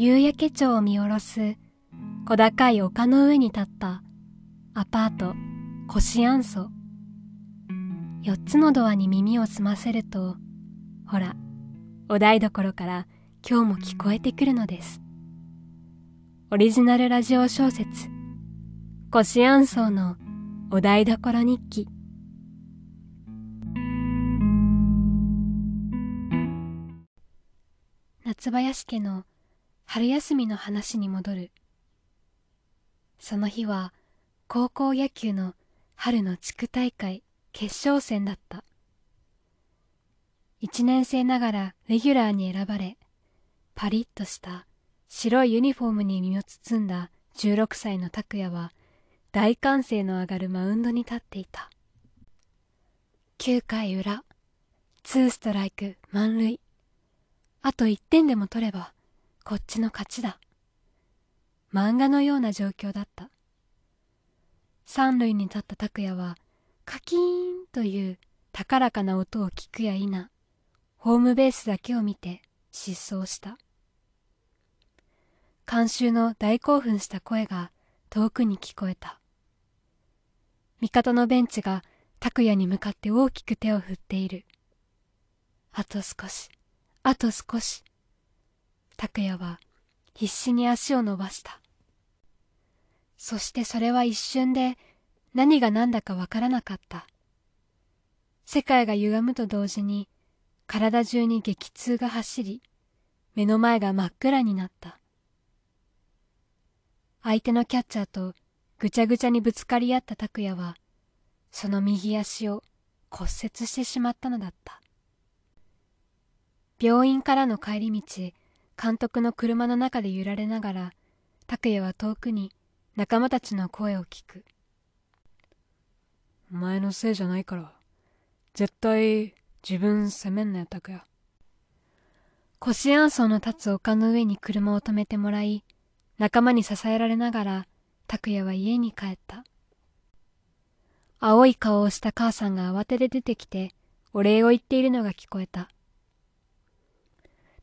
夕焼け町を見下ろす小高い丘の上に立ったアパートコシアンソ四つのドアに耳を澄ませるとほらお台所から今日も聞こえてくるのですオリジナルラジオ小説コシアンソーのお台所日記夏林家の春休みの話に戻る。その日は高校野球の春の地区大会決勝戦だった。一年生ながらレギュラーに選ばれパリッとした白いユニフォームに身を包んだ16歳の拓也は大歓声の上がるマウンドに立っていた。9回裏ツーストライク満塁。あと1点でも取ればこっちの勝ちだ。漫画のような状況だった。三塁に立った拓也はカキーンという高らかな音を聞くや否ホームベースだけを見て失踪した。観衆の大興奮した声が遠くに聞こえた。味方のベンチが拓也に向かって大きく手を振っている。あと少しあと少し拓也は必死に足を伸ばした。そしてそれは一瞬で何が何だかわからなかった。世界が歪むと同時に体中に激痛が走り、目の前が真っ暗になった。相手のキャッチャーとぐちゃぐちゃにぶつかり合った拓也は、その右足を骨折してしまったのだった。病院からの帰り道、監督の車の中で揺られながら拓也は遠くに仲間たちの声を聞く。お前のせいじゃないから絶対自分責めんなよ拓也。腰暗荘の立つ丘の上に車を止めてもらい仲間に支えられながら拓也は家に帰った。青い顔をした母さんが慌てて出てきてお礼を言っているのが聞こえた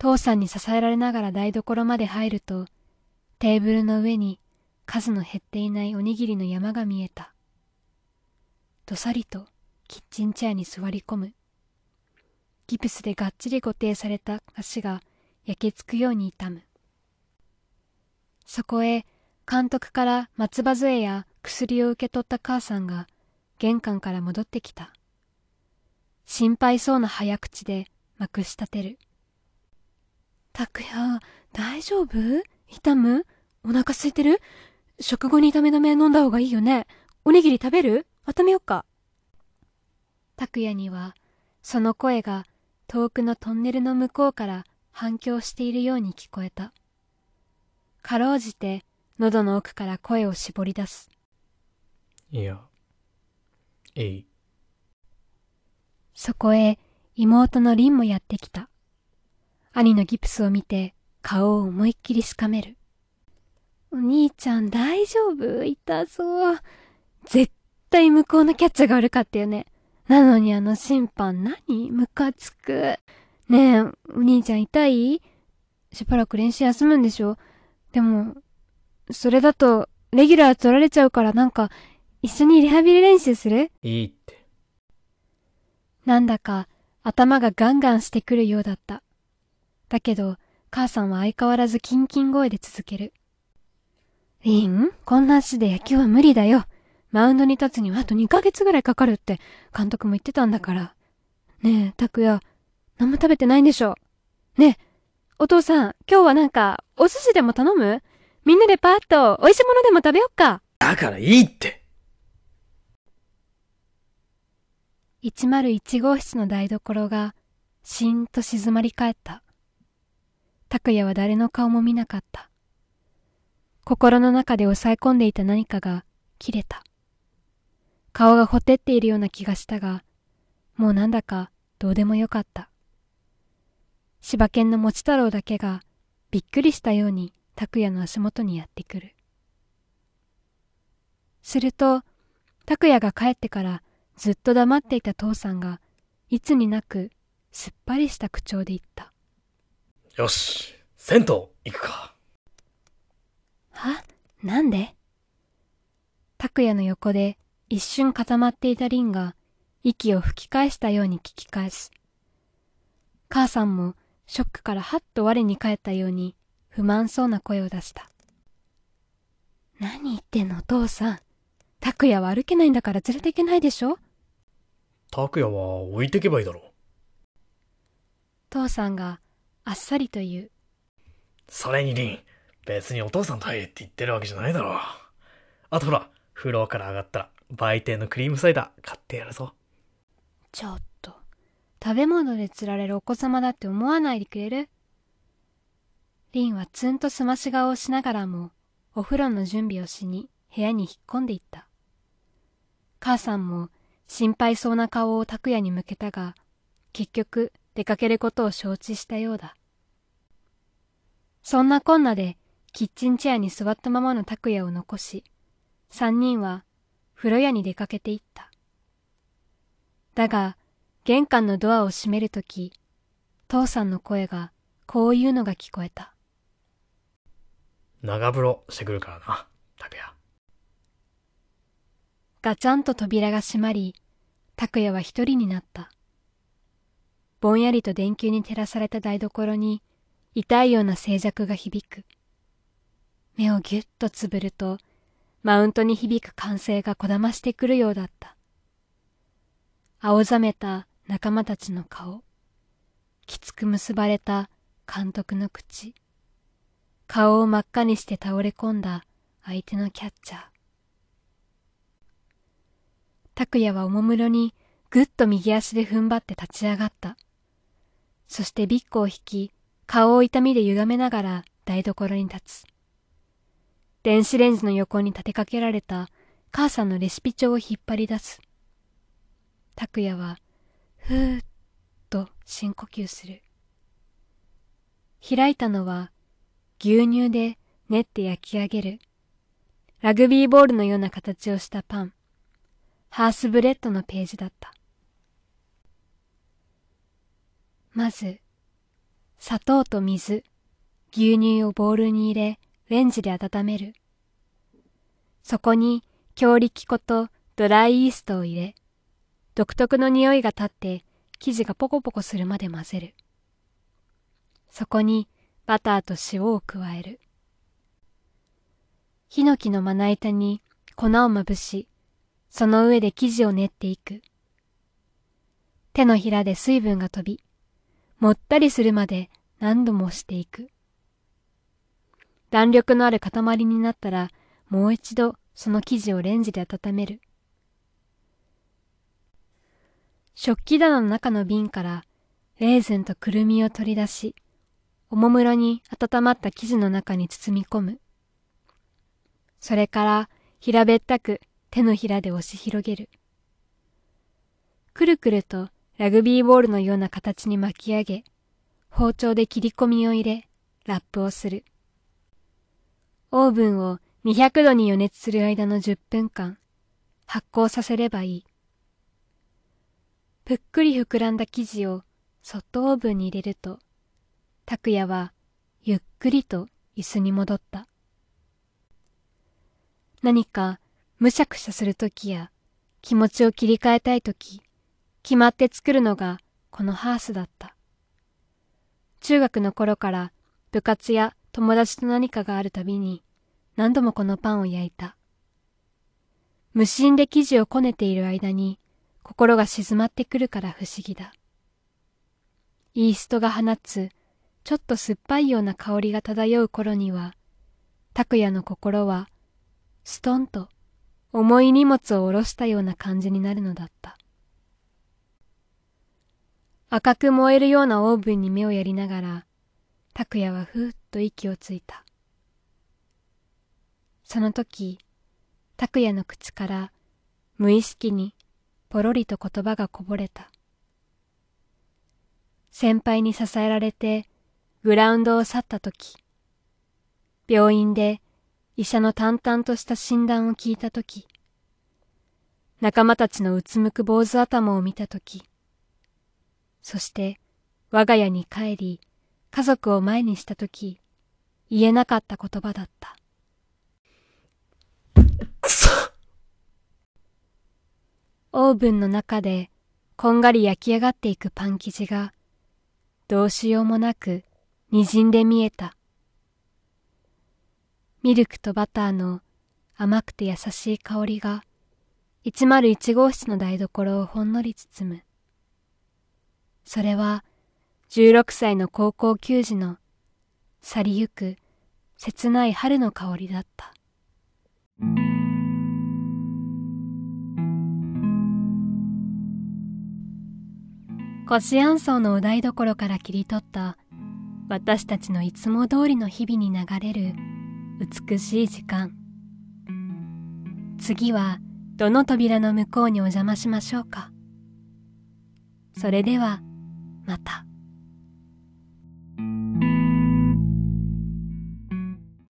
父さんに支えられながら台所まで入ると、テーブルの上に数の減っていないおにぎりの山が見えた。どさりとキッチンチェアに座り込む。ギプスでがっちり固定された足が焼けつくように痛む。そこへ監督から松葉杖や薬を受け取った母さんが玄関から戻ってきた。心配そうな早口でまくし立てる。拓也、大丈夫？痛む？お腹空いてる？食後に痛め止め飲んだ方がいいよね？おにぎり食べる？温めよっか。拓也には、その声が遠くのトンネルの向こうから反響しているように聞こえた。かろうじて喉の奥から声を絞り出す。いや、えい。そこへ妹の凛もやってきた。兄のギプスを見て顔を思いっきりしかめる。お兄ちゃん大丈夫？痛そう。絶対向こうのキャッチャーが悪かったよね。なのにあの審判何？ムカつく。ねえ、お兄ちゃん痛い？しばらく練習休むんでしょ？でも、それだと、レギュラー取られちゃうからなんか、一緒にリハビリ練習する？いいって。なんだか、頭がガンガンしてくるようだった。だけど、母さんは相変わらずキンキン声で続ける。リン、こんな足で野球は無理だよ。マウンドに立つにはあと2ヶ月ぐらいかかるって監督も言ってたんだから。ねえ、拓也、何も食べてないんでしょ。ねえ、お父さん、今日はなんか、お寿司でも頼む？みんなでパーッと美味しいものでも食べよっか。だからいいって。101号室の台所が、しーんと静まり返った。拓也は誰の顔も見なかった。心の中で抑え込んでいた何かが切れた。顔がほてっているような気がしたが、もうなんだかどうでもよかった。柴犬の持太郎だけがびっくりしたように拓也の足元にやってくる。すると、拓也が帰ってからずっと黙っていた父さんが、いつになくすっぱりした口調で言った。よし、銭湯行くか。は？なんで？拓也の横で一瞬固まっていたリンが息を吹き返したように聞き返す。母さんもショックからはっと我に返ったように不満そうな声を出した。何言ってんの？お父さん。拓也は歩けないんだから連れていけないでしょ？拓也は置いてけばいいだろう。父さんがあっさりと言う。それにリン、別にお父さんと会えって言ってるわけじゃないだろう。あとほら、風呂から上がったら売店のクリームサイダー買ってやるぞ。ちょっと、食べ物で釣られるお子様だって思わないでくれる？リンはツンとすまし顔をしながらも、お風呂の準備をしに部屋に引っ込んでいった。母さんも心配そうな顔を拓也に向けたが、結局出かけることを承知したようだ。そんなこんなでキッチンチェアに座ったままの拓也を残し、三人は風呂屋に出かけていった。だが、玄関のドアを閉めるとき、父さんの声がこういうのが聞こえた。長風呂してくるからな、拓也。ガチャンと扉が閉まり、拓也は一人になった。ぼんやりと電球に照らされた台所に、痛いような静寂が響く。目をぎゅっとつぶると、マウントに響く歓声がこだましてくるようだった。青ざめた仲間たちの顔、きつく結ばれた監督の口、顔を真っ赤にして倒れ込んだ相手のキャッチャー。拓也はおもむろにぐっと右足で踏ん張って立ち上がった。そしてビッグを引き、顔を痛みで歪めながら台所に立つ。電子レンジの横に立てかけられた母さんのレシピ帳を引っ張り出す。拓也は、ふーっと深呼吸する。開いたのは、牛乳で練って焼き上げる、ラグビーボールのような形をしたパン、ハースブレッドのページだった。まず、砂糖と水、牛乳をボウルに入れ、レンジで温める。そこに強力粉とドライイーストを入れ、独特の匂いが立って生地がポコポコするまで混ぜる。そこにバターと塩を加える。ヒノキのまな板に粉をまぶし、その上で生地を練っていく。手のひらで水分が飛び、もったりするまで何度も押していく。弾力のある塊になったらもう一度その生地をレンジで温める。食器棚の中の瓶からレーズンとくるみを取り出し、おもむろに温まった生地の中に包み込む。それから平べったく手のひらで押し広げる。くるくるとラグビーボールのような形に巻き上げ、包丁で切り込みを入れ、ラップをする。オーブンを200度に予熱する間の10分間、発酵させればいい。ぷっくり膨らんだ生地をそっとオーブンに入れると、拓也はゆっくりと椅子に戻った。何かむしゃくしゃするときや気持ちを切り替えたいとき、決まって作るのがこのハースだった。中学の頃から部活や友達と何かがあるたびに何度もこのパンを焼いた。無心で生地をこねている間に心が静まってくるから不思議だ。イーストが放つちょっと酸っぱいような香りが漂う頃には、拓也の心はストンと重い荷物を下ろしたような感じになるのだった。赤く燃えるようなオーブンに目をやりながら、拓也はふーっと息をついた。その時、拓也の口から無意識にぽろりと言葉がこぼれた。先輩に支えられてグラウンドを去った時、病院で医者の淡々とした診断を聞いた時、仲間たちのうつむく坊主頭を見た時、そして我が家に帰り家族を前にした時言えなかった言葉だった。くそ。オーブンの中でこんがり焼き上がっていくパン生地がどうしようもなく滲んで見えた。ミルクとバターの甘くて優しい香りが101号室の台所をほんのり包む。それは16歳の高校球児の去りゆく切ない春の香りだった。コシアンソーのお台所から切り取った私たちのいつも通りの日々に流れる美しい時間次はどの扉の向こうにお邪魔しましょうかそれではまた。